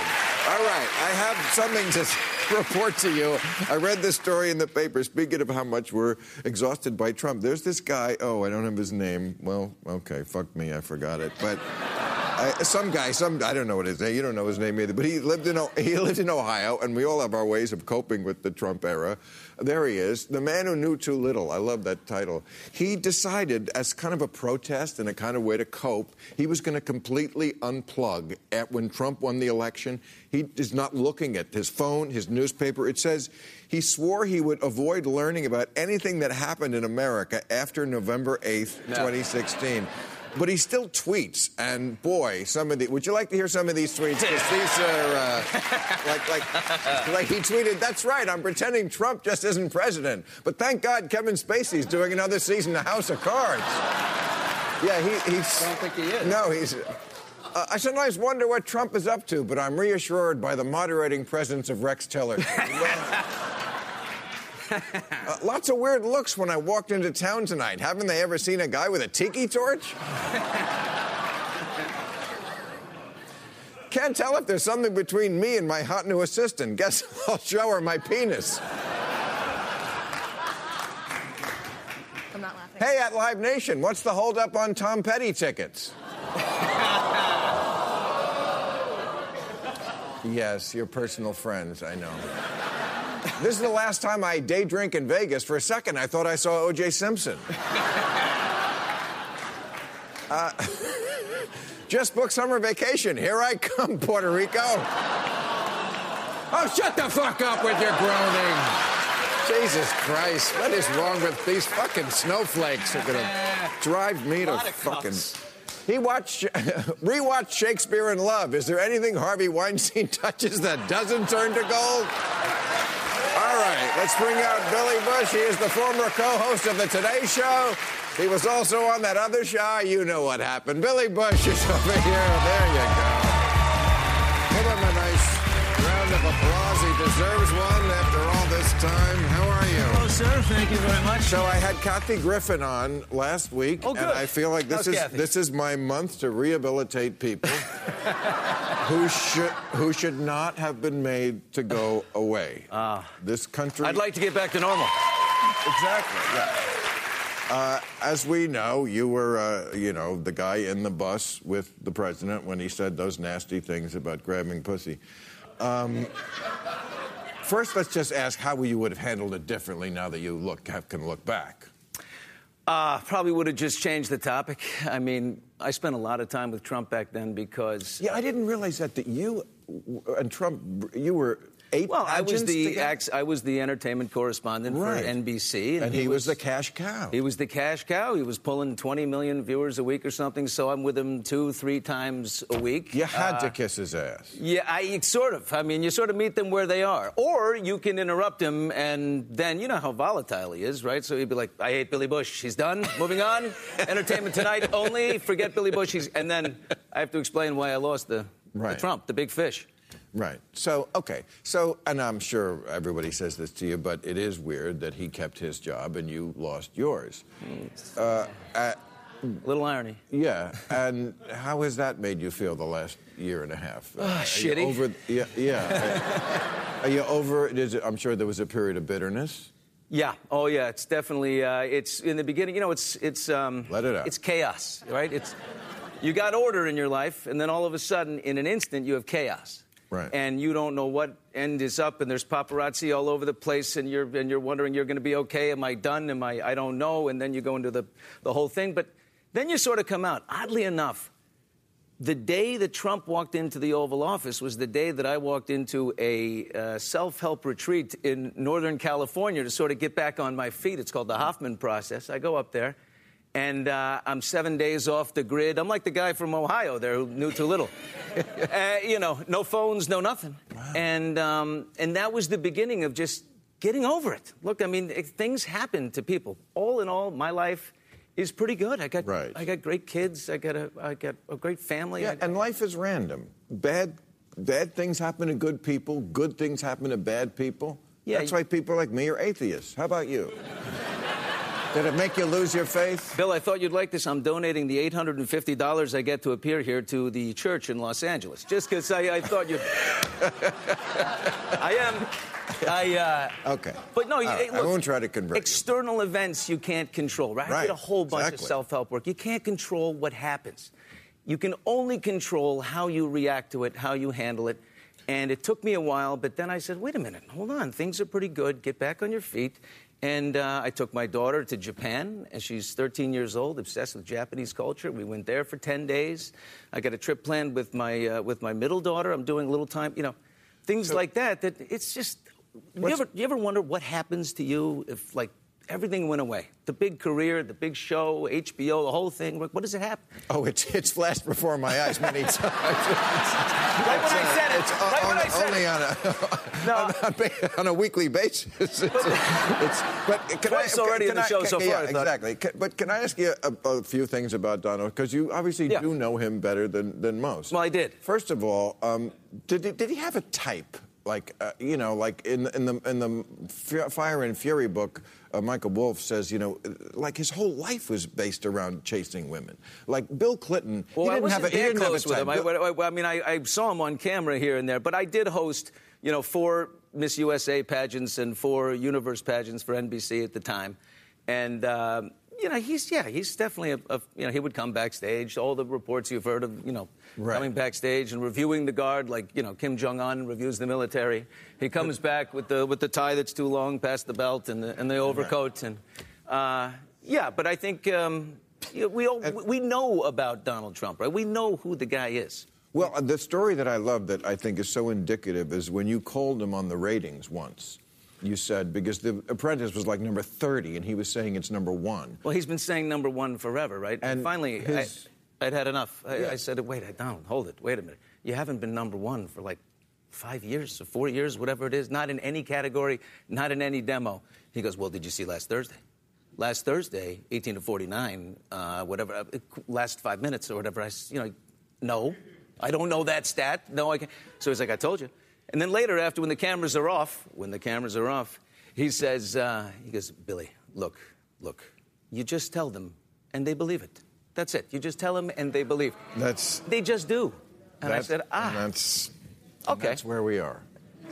All right, I have something to report to you. I read this story in the paper. Speaking of how much we're exhausted by Trump, there's this guy. Oh, I don't have his name. Well, okay, fuck me, I forgot it. But. I, some guy, some I don't know what his name. You don't know his name either. But he lived in he lived in Ohio, and we all have our ways of coping with the Trump era. There he is, the man who knew too little. I love that title. He decided, as kind of a protest and a kind of way to cope, he was going to completely unplug. At when Trump won the election, he is not looking at his phone, his newspaper. It says he swore he would avoid learning about anything that happened in America after November 8th, 2016. But he still tweets, and boy, some of the. Would you like to hear some of these tweets? Because these are uh, like, like, like he tweeted. That's right. I'm pretending Trump just isn't president. But thank God Kevin Spacey's doing another season of House of Cards. Yeah, he, he's. I don't think he is. No, he's. Uh, I sometimes wonder what Trump is up to, but I'm reassured by the moderating presence of Rex Tillerson. Uh, lots of weird looks when I walked into town tonight. Haven't they ever seen a guy with a tiki torch? Can't tell if there's something between me and my hot new assistant. Guess I'll show her my penis. I'm not laughing. Hey, at Live Nation, what's the holdup on Tom Petty tickets? yes, your personal friends, I know. This is the last time I day drink in Vegas. For a second, I thought I saw O.J. Simpson. Uh, just booked summer vacation. Here I come, Puerto Rico. Oh, shut the fuck up with your groaning. Jesus Christ, what is wrong with these fucking snowflakes? Are gonna drive me to fucking. cups. He watched, rewatched Shakespeare in Love. Is there anything Harvey Weinstein touches that doesn't turn to gold? All right, let's bring out Billy Bush. He is the former co-host of the Today Show. He was also on that other show. You know what happened. Billy Bush is over here. There you go. Give him a nice round of applause. He deserves one after all this time. How are sir. Thank you very much. So I had Kathy Griffin on last week, Oh, good. and I feel like this How's is Kathy? this is my month to rehabilitate people who should who should not have been made to go away. this country. I'd like to get back to normal. exactly. Yeah. Uh, as we know, you were, uh, you know, the guy in the bus with the president when he said those nasty things about grabbing pussy. Um, first, let's just ask how you would have handled it differently now that you look have, can look back. Uh, probably would have just changed the topic. I mean, I spent a lot of time with Trump back then because. Yeah, I didn't realize that that you and Trump, you were eight. Well, I was the ex, I was the entertainment correspondent Right. for NBC, and he, was, the cash cow. He was the cash cow. He was pulling 20 million viewers a week or something. So I'm with him two, three times a week. you had Uh, to kiss his ass. Yeah, I sort of. I mean, you sort of meet them where they are, or you can interrupt him, and then you know how volatile he is, right? So he'd be like, "I hate Billy Bush. He's done. Moving on. Entertainment tonight only. Forget Billy Bush." He's, and then I have to explain why I lost the, the Trump, the big fish. Right. So, okay. So, and I'm sure everybody says this to you, but it is weird that he kept his job and you lost yours. Uh, uh, Little irony. yeah. And how has that made you feel the last year and a half? Uh, Ah, shitty. Over, yeah. Yeah. are you over? Is it, I'm sure there was a period of bitterness. Yeah. Oh, yeah. It's definitely. Uh, it's in the beginning. You know, it's it's. Um, Let it out. It's chaos, right? It's. You got order in your life, and then all of a sudden, in an instant, you have chaos. Right. And you don't know what end is up, and there's paparazzi all over the place, and you're and you're wondering, you're going to be okay? Am I done? Am I? I don't know. And then you go into the the whole thing, but then you sort of come out. Oddly enough, the day that Trump walked into the Oval Office was the day that I walked into a uh, self help retreat in Northern California to sort of get back on my feet. It's called the Hoffman process. I go up there, and uh, I'm seven days off the grid. I'm like the guy from Ohio there who knew too little. uh, you know, no phones, no nothing. And, um, and that was the beginning of just getting over it. Look, I mean, it, things happen to people. All in all, my life is pretty good. I got Right. I got great kids. I got a I got a great family. Yeah, I- and life is random. Bad, bad things happen to good people. Good things happen to bad people. Yeah, That's you- why people like me are atheists. How about you? Did it make you lose your faith? Bill, I thought you'd like this. I'm donating the $850 I get to appear here to the church in Los Angeles, just because I, I thought you'd. I am. I. Uh, Okay. But no, you, right, hey, I won't try to convert you. External events you can't control, right? I Right, did a whole bunch exactly. of self-help work. You can't control what happens. You can only control how you react to it, how you handle it. And it took me a while, but then I said, wait a minute, hold on, things are pretty good. Get back on your feet. And uh, I took my daughter to Japan, and she's 13 years old, obsessed with Japanese culture. We went there for 10 days. I got a trip planned with my uh, with my middle daughter. I'm doing a little time, you know, things like that. That it's just. You ever, you ever wonder what happens to you if, like, everything went away? The big career, the big show, HBO, the whole thing. What does it happen? Oh, it's it's flashed before my eyes many times. Right when I said it. It's Right when I said only it. on a No. on, a on a weekly basis. It's, it's- but can Twice I, already in can the I- show can- so far, Yeah, exactly. Can- but can I ask you a, a few things about Donald? Because you obviously Yeah. do know him better than, than most. Well, I did. First of all, um, did he, did he have a type? Like uh, you know, like in in the in the Fire and Fury book, uh, Michael Wolff says, you know, like his whole life was based around chasing women. Like Bill Clinton, Well, he didn't have a, he didn't close with him. I, I- I mean, I, I saw him on camera here and there, but I did host, you know, four Miss USA pageants and four Universe pageants for NBC at the time, and. Um, you know, he's yeah, he's definitely a, a you know he would come backstage. All the reports you've heard of, you know, Right. coming backstage and reviewing the guard, like you know Kim Jong Un reviews the military. He comes back with the with the tie that's too long past the belt and the and the overcoat and uh, yeah. But I think um, we all, we know about Donald Trump, right? We know who the guy is. Well, the story that I love that I think is so indicative is when you called him on the ratings once. You said because The Apprentice was like number 30, and he was saying it's number one. Well, he's been saying number one forever, right? And finally, his- I, I'd had enough. I, Yeah. I said, wait, I don't, hold it, wait a minute. You haven't been number one for like five years or four years, whatever it is, not in any category, not in any demo. He goes, well, did you see last Thursday? Last Thursday, 18 to 49, uh, whatever, uh, last five minutes or whatever. I, you know, no, I don't know that stat. No, I can't. So he's like, I told you. And then later, after when the cameras are off, when the cameras are off, he says, uh, he goes, Billy, look, look, you just tell them and they believe it. That's it. You just tell them and they believe. That's They just do. And I said, ah, and that's okay. That's where we are.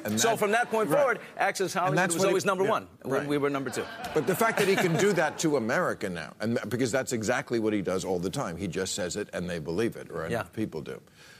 And so that- from that point right. forward, Access Hollywood was he- always number yeah, one. right. We were number two. But the fact that he can do that to America now, and because that's exactly what he does all the time. He just says it, and they believe it, or Yeah. people do.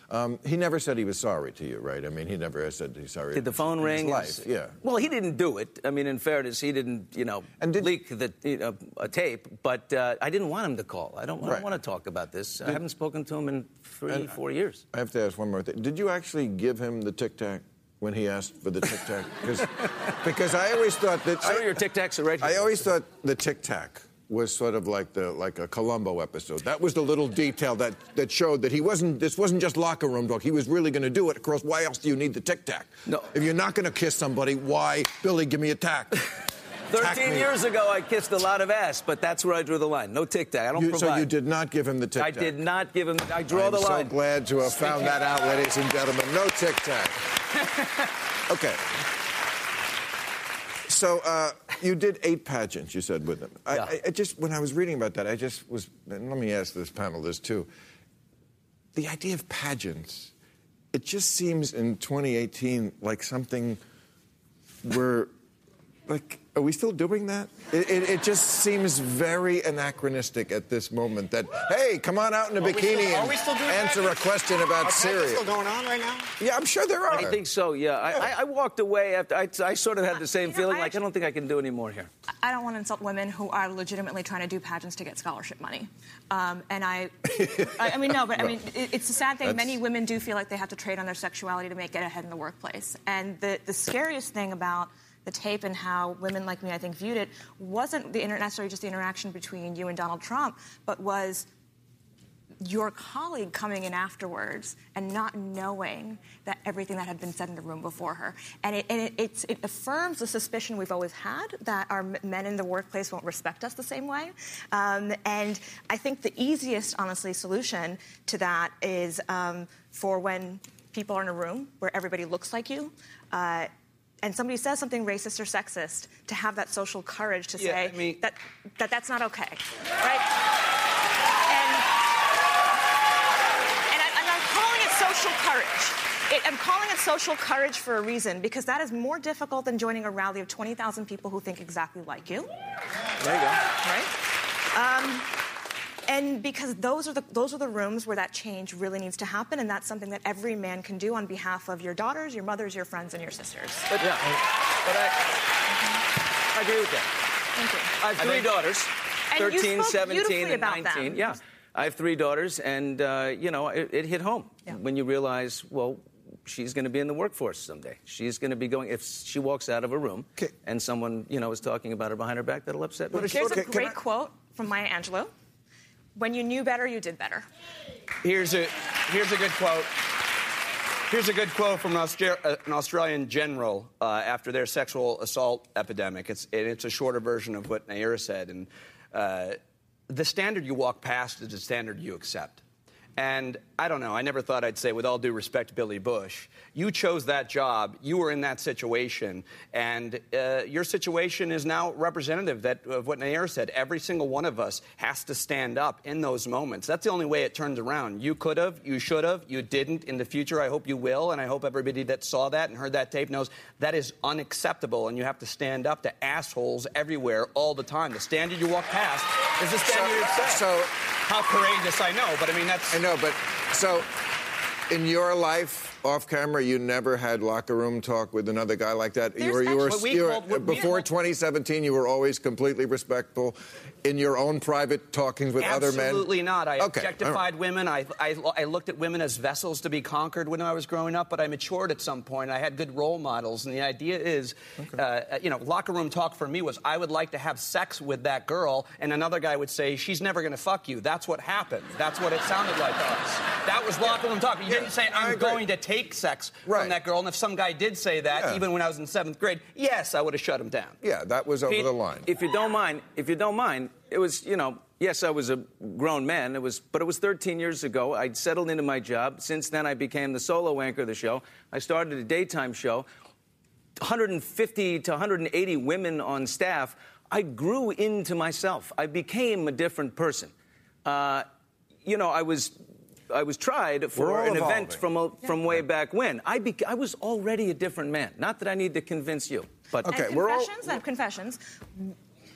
Um, he never said he was sorry to you, right? I mean, he never said he's sorry. Did the phone in his ring? life, yeah. Well, he didn't do it. I mean, in fairness, he didn't, you know, And did- leak the you know, a tape. But uh, I didn't want him to call. I don't, I Right. don't want to talk about this. I haven't spoken to him in three, four years. I have to ask one more thing. Did you actually give him the tic tac when he asked for the tic tac? Because, because I always thought that. Sir, I, your Tic Tacs are right here. I always thought the tic tac was sort of like the like a Columbo episode. That was the little detail that, that showed that he wasn't. This wasn't just locker room talk. He was really going to do it. Of course, why else do you need the tic tac? No. If you're not going to kiss somebody, why, Billy? Give me a tack. Tack 13 years ago, I kissed a lot of ass, but that's where I drew the line. No Tic Tac. I don't You- provide. so you did not give him the tic tac. I did not give him. I draw I'm the so line. glad to have found that out, ladies and gentlemen. No tic tac. Okay. So uh, you did eight pageants, you said, with them. I, Yeah. I, I just when I was reading about that, I just was. And let me ask this panel this too. The idea of pageants, it just seems in 2018 like something we're like, are we still doing that? It, it, it just seems very anachronistic at this moment that, hey, come on out in a Are bikini still- and we still doing answer pageants? a question Are about pageants Syria. still going on right now? Yeah, I'm sure there are. I think so. Yeah, I, I, I walked away after I, I sort of had the same You know, feeling. I like I actually- don't think I can do any more here. I don't want to insult women who are legitimately trying to do pageants to get scholarship money. Um, and I, I, I mean, no, but I mean, it, it's a sad thing. That's- Many women do feel like they have to trade on their sexuality to make it ahead in the workplace. And the, the scariest thing about the tape and how women like me, I think, viewed it wasn't the inter- necessarily just the interaction between you and Donald Trump, but was your colleague coming in afterwards and not knowing that everything that had been said in the room before her. And it, and it, it affirms the suspicion we've always had that our men in the workplace won't respect us the same way. Um, and I think the easiest, honestly, solution to that is um, for when people are in a room where everybody looks like you. Uh, and somebody says something racist or sexist, to have that social courage to Yeah, say I mean- that, that that's not okay, right? And, and, I, and I'm calling it social courage. It, I'm calling it social courage for a reason because that is more difficult than joining a rally of 20,000 people who think exactly like you. There you go. Right? Um, and because those are the those are the rooms where that change really needs to happen, and that's something that every man can do on behalf of your daughters, your mothers, your friends, and your sisters. But yeah, but I, I agree with that. Thank you. I have three daughters, And you 13, spoke 17, and about 19. them. Yeah, I have three daughters, and uh, you know, it, it hit home Yeah. when you realize, well, she's going to be in the workforce someday. She's going to be going. If she walks out of a room Okay. and someone, you know, is talking about her behind her back, that'll upset me. What is she- There's a Okay, can great I- quote from Maya Angelou. When you knew better, you did better. Here's a here's a good quote. Here's a good quote from an, uh, an Australian general uh, after their sexual assault epidemic. It's and it's a shorter version of what Nayyera said. And uh, the standard you walk past is the standard you accept. And I don't know. I never thought I'd say, with all due respect, Billy Bush, you chose that job. You were in that situation, and uh, your situation is now representative that, of what Nair said. Every single one of us has to stand up in those moments. That's the only way it turns around. You could have, you should have, you didn't. In the future, I hope you will, and I hope everybody that saw that and heard that tape knows that is unacceptable, and you have to stand up to assholes everywhere all the time. The standard you walk past is the standard you accept. so- how courageous I know, but I mean that's. Know, but so in your life off camera, you never had locker room talk with another guy like that. you were, you were, we you were- called- we before called- 2017. You were always completely respectful in your own private talkings with other men. Absolutely not. I Okay, all right. objectified women. I, I, I looked at women as vessels to be conquered when I was growing up, but I matured at some point. I had good role models, and the idea is, uh, you know, locker room talk for me was I would like to have sex with that girl, and another guy would say she's never going to fuck you. That's what happened. That's what it sounded like to us. That was locker room talk. You didn't say I'm going to take sex Right. from that girl, and if some guy did say that, Yeah. even when I was in seventh grade, yes, I would have shut him down. Yeah, that was over the line. If you don't mind, if you don't mind, it was, you know, yes, I was a grown man. It was, but it was 13 years ago. I'd settled into my job. Since then, I became the solo anchor of the show. I started a daytime show. 150 to 180 women on staff. I grew into myself. I became a different person. Uh, you know, I was. I was tried for an evolving. event from a, from way back when. I, bec I was already a different man. Not that I need to convince you, but Okay, and we're all- confessions and confessions.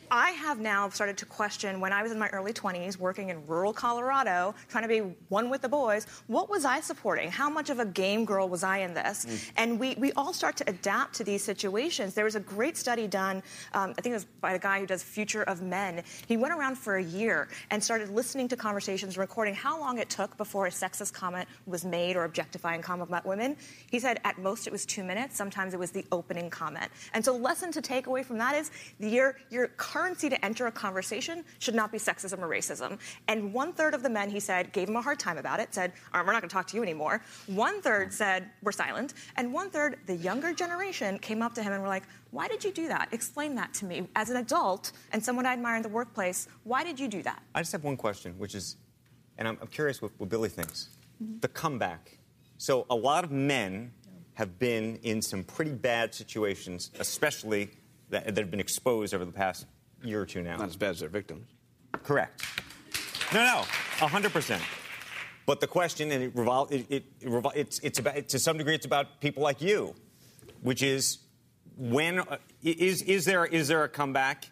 I have now started to question when I was in my early 20s working in rural Colorado, trying to be one with the boys, what was I supporting? How much of a game girl was I in this? Mm. And we, we all start to adapt to these situations. There was a great study done, um, I think it was by a guy who does Future of Men. He went around for a year and started listening to conversations, recording how long it took before a sexist comment was made or objectifying comment about women. He said at most it was two minutes, sometimes it was the opening comment. And so, lesson to take away from that is your, your currency to enter a conversation should not be sexism or racism. And one third of the men, he said, gave him a hard time about it, said, All right, we're not going to talk to you anymore. One third said, We're silent. And one third, the younger generation, came up to him and were like, Why did you do that? Explain that to me. As an adult and someone I admire in the workplace, why did you do that? I just have one question, which is, and I'm, I'm curious what, what Billy thinks. Mm-hmm. The comeback. So a lot of men have been in some pretty bad situations, especially that, that have been exposed over the past year or two now. Not as bad as their victims. Correct. No, no, hundred percent. But the question, and it revol- it, it, it revol- it's, it's about, to some degree, it's about people like you, which is when uh, is is there is there a comeback,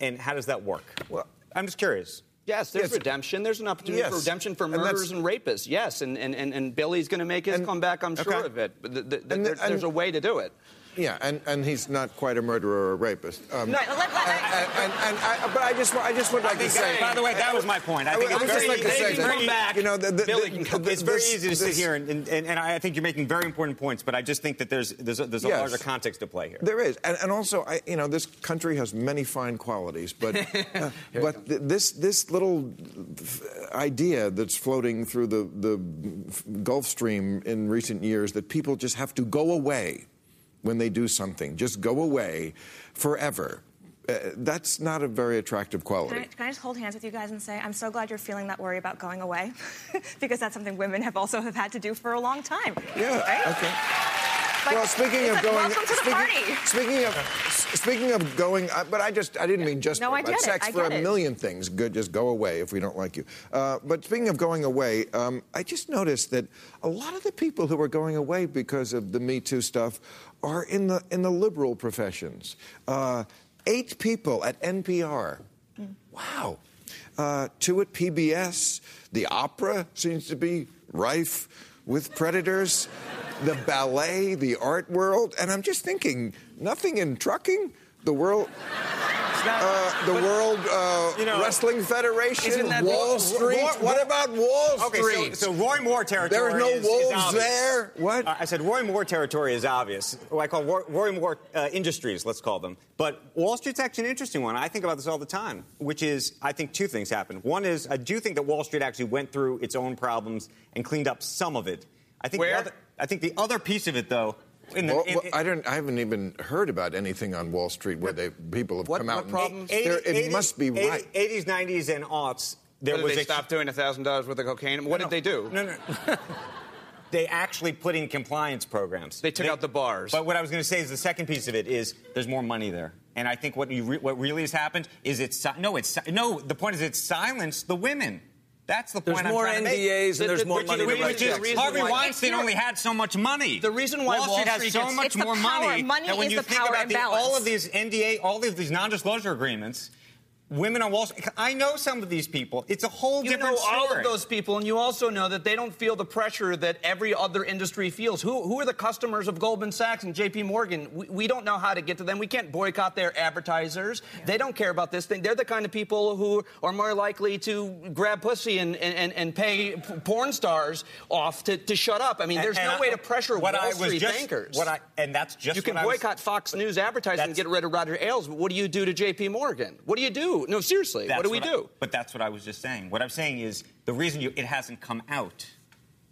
and how does that work? Well- I'm just curious. Yes, there's Yes. redemption. There's an opportunity for redemption for murderers and rapists. Yes, and, and, and, and Billy's going to make his And- comeback, I'm sure Okay. of it. But th- th- And the- there- there's a way to do it. Yeah, and, and he's not quite a murderer or a rapist. Um, Right, let- let- and, and, and I, but I just, I just would like to say. By the way, that was my point. I think I it's would just very, like to say it's back. You know, the, the, Billy the- can come- the- It's very this- easy to sit this- here, and, and, and I think you're making very important points, but I just think that there's there's a, there's a Yes. larger context to play here. There is, and, and also, I, you know, this country has many fine qualities, but uh, but this this little idea that's floating through the the Gulf Stream in recent years that people just have to go away when they do something, just go away forever. Uh, that's not a very attractive Can I, quality. can I just hold hands with you guys and say I'm so glad you're feeling that worry about going away, because that's something women have also have had to do for a long time. Yeah. Right? Okay. Like, well, speaking of going, welcome to the speaking, speaking of speaking of going, uh, but I just I didn't mean just No, I about get it. sex I for a get it. million things. Good, just go away if we don't like you. Uh, but speaking of going away, um, I just noticed that a lot of the people who are going away because of the Me Too stuff are in the in the liberal professions. Uh, eight people at NPR. Wow. Uh, two at PBS. The opera seems to be rife with predators. The ballet, the art world, and I'm just thinking, nothing in trucking. The world, uh, the World uh, You know, Wrestling Federation, isn't that- Wall Ro- Street. Ro- what about Wall Okay, Street? so, so Roy Moore territory. There are no is, is wolves obvious. there? What? Uh, I said Roy Moore territory is obvious. What I call Roy, Roy Moore uh, Industries, let's call them. But Wall Street's actually an interesting one. I think about this all the time, which is I think two things happened. One is I do think that Wall Street actually went through its own problems and cleaned up some of it. I think Where? The other, I think the other piece of it, though. In the, Well, in- well, I don't. I haven't even heard about anything on Wall Street where they people have What- come what out. and- problems? There- it must be right. 80s, 90s, and aughts. There What, was did they a stop doing $1,000 worth of cocaine? What did they do? No, no. they actually put in compliance programs. They took out the bars. But what I was going to say is the second piece of it is there's more money there. And I think what, you re- what really has happened is it's si- no, it's si- no. The point is it's silenced the women. That's the There's point. I'm more trying to make. NDAs and there's more the- money the to write reason- the checks. reason Harvey Weinstein only had so much money. The reason why Wall Wall Street has so much more power. money Money that when is you the think power about the, all of these NDA, all of these non-disclosure agreements, women on Wall Street. I know some of these people. It's a whole You different know all of those people, and you also know that they don't feel the pressure that every other industry feels. Who, who are the customers of Goldman Sachs and J.P. Morgan? We, we don't know how to get to them. We can't boycott their advertisers. They don't care about this thing. They're the kind of people who are more likely to grab pussy and, and, and pay p- porn stars off to, to shut up. I mean, there's And no I- way to pressure what Wall I was Street just, bankers. What I and that's just you can what I was- boycott Fox News advertising and get rid of Roger Ailes. but What do you do to J.P. Morgan? What do you do? No, seriously. What do we I- do? but that's what I was just saying. What I'm saying is the reason you, it hasn't come out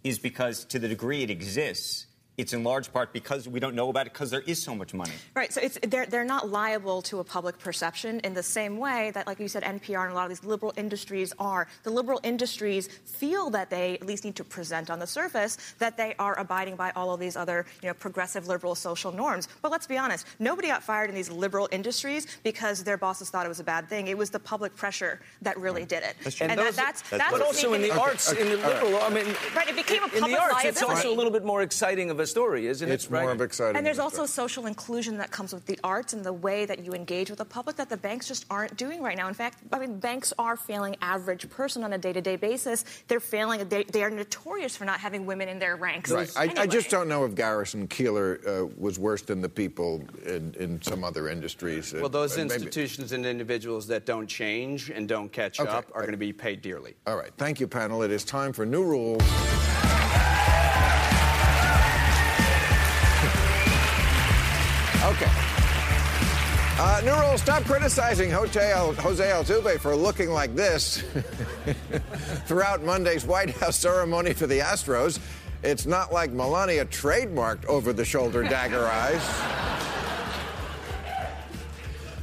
is because to the degree it exists, it's in large part because we don't know about it because there is so much money. Right, so it's, they're, they're not liable to a public perception in the same way that, like you said, NPR and a lot of these liberal industries are. The liberal industries feel that they at least need to present on the surface that they are abiding by all of these other, you know, progressive liberal social norms. But let's be honest, nobody got fired in these liberal industries because their bosses thought it was a bad thing. It was the public pressure that really did it. That's true. And, And that, that's, that's that's But also in the making- arts, in the liberal, I mean, Right, it became a public in public the arts, it's also a little bit more exciting of a story, isn't it? It's more right? of exciting. And there's also that. social inclusion that comes with the arts and the way that you engage with the public that the banks just aren't doing right now. In fact, I mean, banks are failing average person on a day-to-day basis. They're failing. They, they are notorious for not having women in their ranks. Right. I, I just don't know if Garrison Keillor uh, was worse than the people in, in some other industries. Well, those Uh, maybe- institutions and individuals that don't change and don't catch Okay. up are going to be paid dearly. All right. Thank you, panel. It is time for new rules. Okay. Uh, new rule, stop criticizing Jose, Jose Altuve for looking like this throughout Monday's White House ceremony for the Astros. It's not like Melania trademarked over-the-shoulder dagger eyes.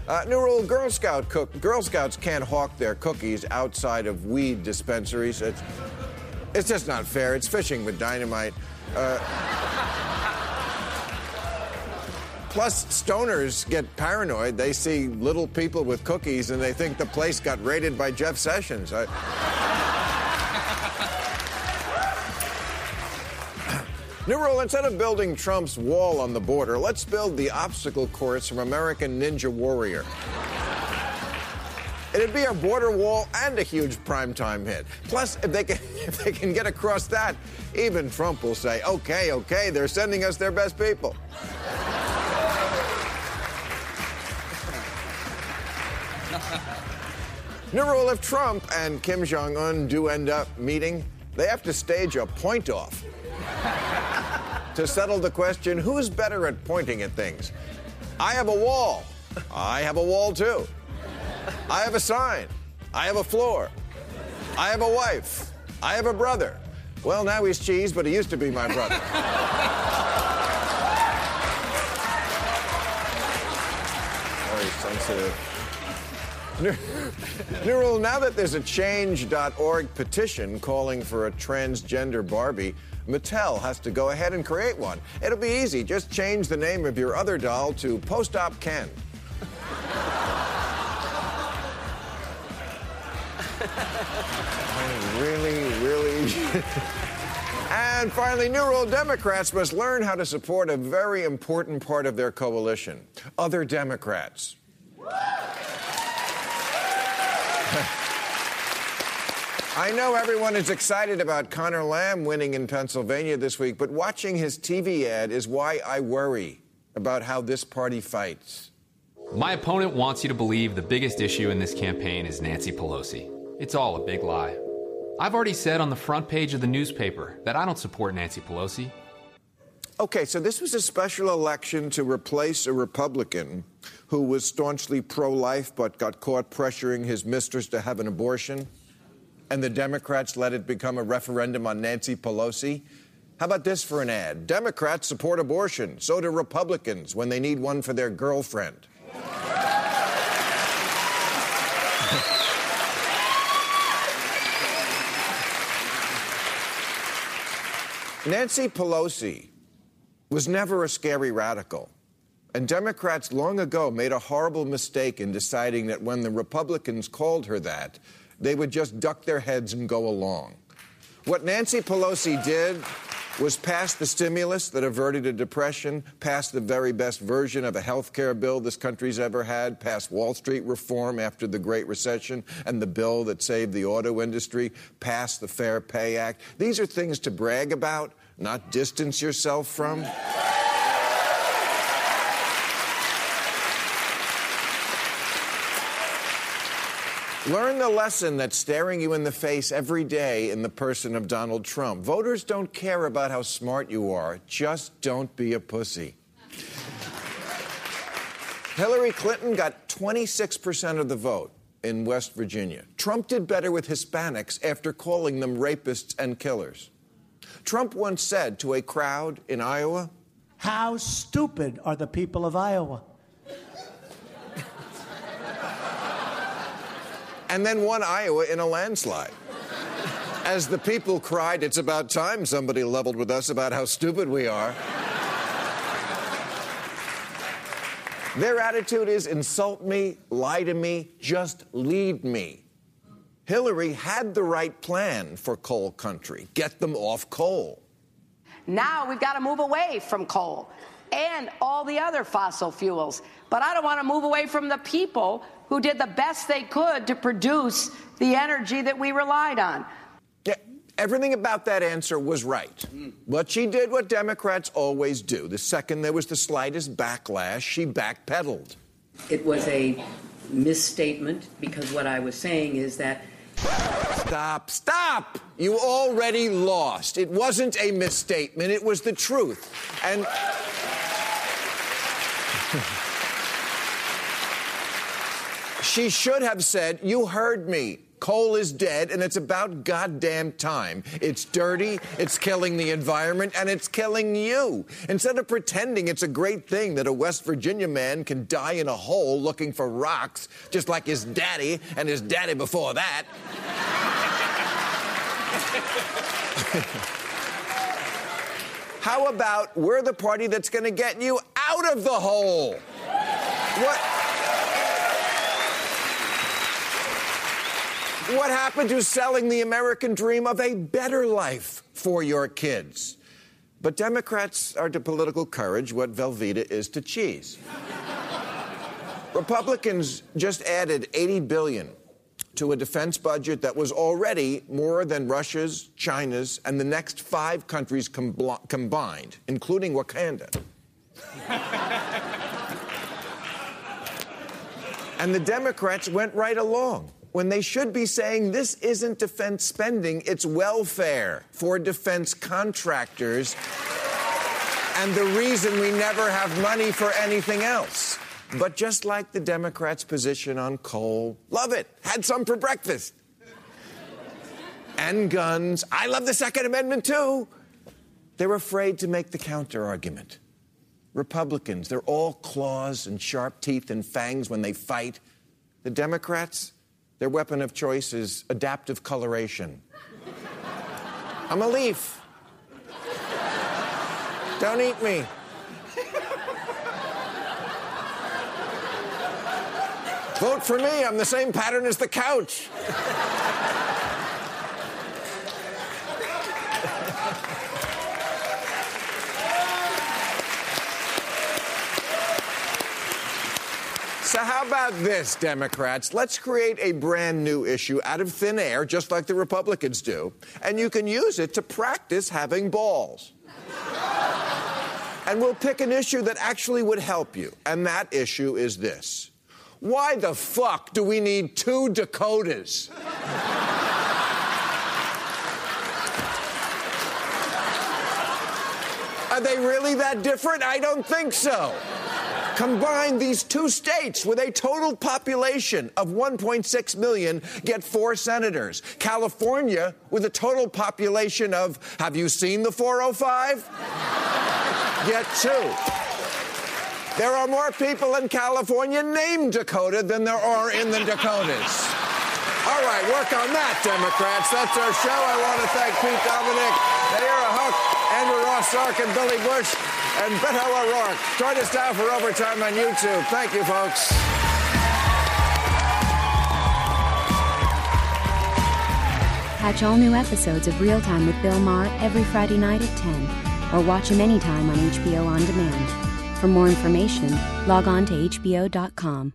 Uh, new rule: Girl Scout cook, Girl Scouts can't hawk their cookies outside of weed dispensaries. It's, it's just not fair. It's fishing with dynamite. Uh, plus, stoners get paranoid. They see little people with cookies and they think the place got raided by Jeff Sessions. I, New rule instead of building Trump's wall on the border, let's build the obstacle course from American Ninja Warrior. It'd be a border wall and a huge primetime hit. Plus, if they can if they can get across that, even Trump will say, "Okay, okay, they're sending us their best people." New rule: If Trump and Kim Jong Un do end up meeting, they have to stage a point off to settle the question: Who's better at pointing at things? I have a wall. I have a wall too. I have a sign. I have a floor. I have a wife. I have a brother. Well, now he's cheese, but he used to be my brother. Very sensitive. New rule now that there's a change.org petition calling for a transgender Barbie, Mattel has to go ahead and create one. It'll be easy. Just change the name of your other doll to Post Op Ken. I really, really. and finally, new rule Democrats must learn how to support a very important part of their coalition other Democrats. I know everyone is excited about Conor Lamb winning in Pennsylvania this week, but watching his TV ad is why I worry about how this party fights. My opponent wants you to believe the biggest issue in this campaign is Nancy Pelosi. It's all a big lie. I've already said on the front page of the newspaper that I don't support Nancy Pelosi. Okay, so this was a special election to replace a Republican who was staunchly pro life but got caught pressuring his mistress to have an abortion. And the Democrats let it become a referendum on Nancy Pelosi. How about this for an ad? Democrats support abortion, so do Republicans when they need one for their girlfriend. Nancy Pelosi was never a scary radical. And Democrats long ago made a horrible mistake in deciding that when the Republicans called her that, they would just duck their heads and go along. What Nancy Pelosi did was pass the stimulus that averted a depression, pass the very best version of a health care bill this country's ever had, pass Wall Street reform after the Great Recession and the bill that saved the auto industry, pass the Fair Pay Act. These are things to brag about, not distance yourself from. Learn the lesson that's staring you in the face every day in the person of Donald Trump. Voters don't care about how smart you are, just don't be a pussy. Hillary Clinton got 26% of the vote in West Virginia. Trump did better with Hispanics after calling them rapists and killers. Trump once said to a crowd in Iowa, How stupid are the people of Iowa? And then won Iowa in a landslide. As the people cried, It's about time somebody leveled with us about how stupid we are. Their attitude is insult me, lie to me, just lead me. Hillary had the right plan for coal country get them off coal. Now we've got to move away from coal and all the other fossil fuels. But I don't want to move away from the people who did the best they could to produce the energy that we relied on. Yeah, everything about that answer was right. Mm. But she did what Democrats always do. The second there was the slightest backlash, she backpedaled. It was a misstatement because what I was saying is that. Stop, stop! You already lost. It wasn't a misstatement, it was the truth. And. She should have said, You heard me. Coal is dead, and it's about goddamn time. It's dirty, it's killing the environment, and it's killing you. Instead of pretending it's a great thing that a West Virginia man can die in a hole looking for rocks, just like his daddy and his daddy before that. How about we're the party that's going to get you out of the hole? What? What happened to selling the American dream of a better life for your kids? But Democrats are to political courage what Velveeta is to cheese. Republicans just added 80 billion to a defense budget that was already more than Russia's, China's, and the next five countries com- combined, including Wakanda. and the Democrats went right along when they should be saying this isn't defense spending, it's welfare for defense contractors. And the reason we never have money for anything else. But just like the Democrats' position on coal, love it, had some for breakfast. and guns, I love the Second Amendment too. They're afraid to make the counter argument. Republicans, they're all claws and sharp teeth and fangs when they fight. The Democrats, their weapon of choice is adaptive coloration. I'm a leaf. Don't eat me. Vote for me. I'm the same pattern as the couch. So, how about this, Democrats? Let's create a brand new issue out of thin air, just like the Republicans do, and you can use it to practice having balls. and we'll pick an issue that actually would help you, and that issue is this Why the fuck do we need two Dakotas? Are they really that different? I don't think so. Combine these two states with a total population of 1.6 million get four senators. California, with a total population of, have you seen the 405? get two. There are more people in California named Dakota than there are in the Dakotas. All right, work on that, Democrats. That's our show. I want to thank Pete Dominick, Nayyera Haq, Andrew Ross Sorkin, and Billy Bush and Beto O'Rourke. Join us now for Overtime on YouTube. Thank you, folks. Catch all new episodes of Real Time with Bill Maher every Friday night at 10, or watch him anytime on HBO On Demand. For more information, log on to HBO.com.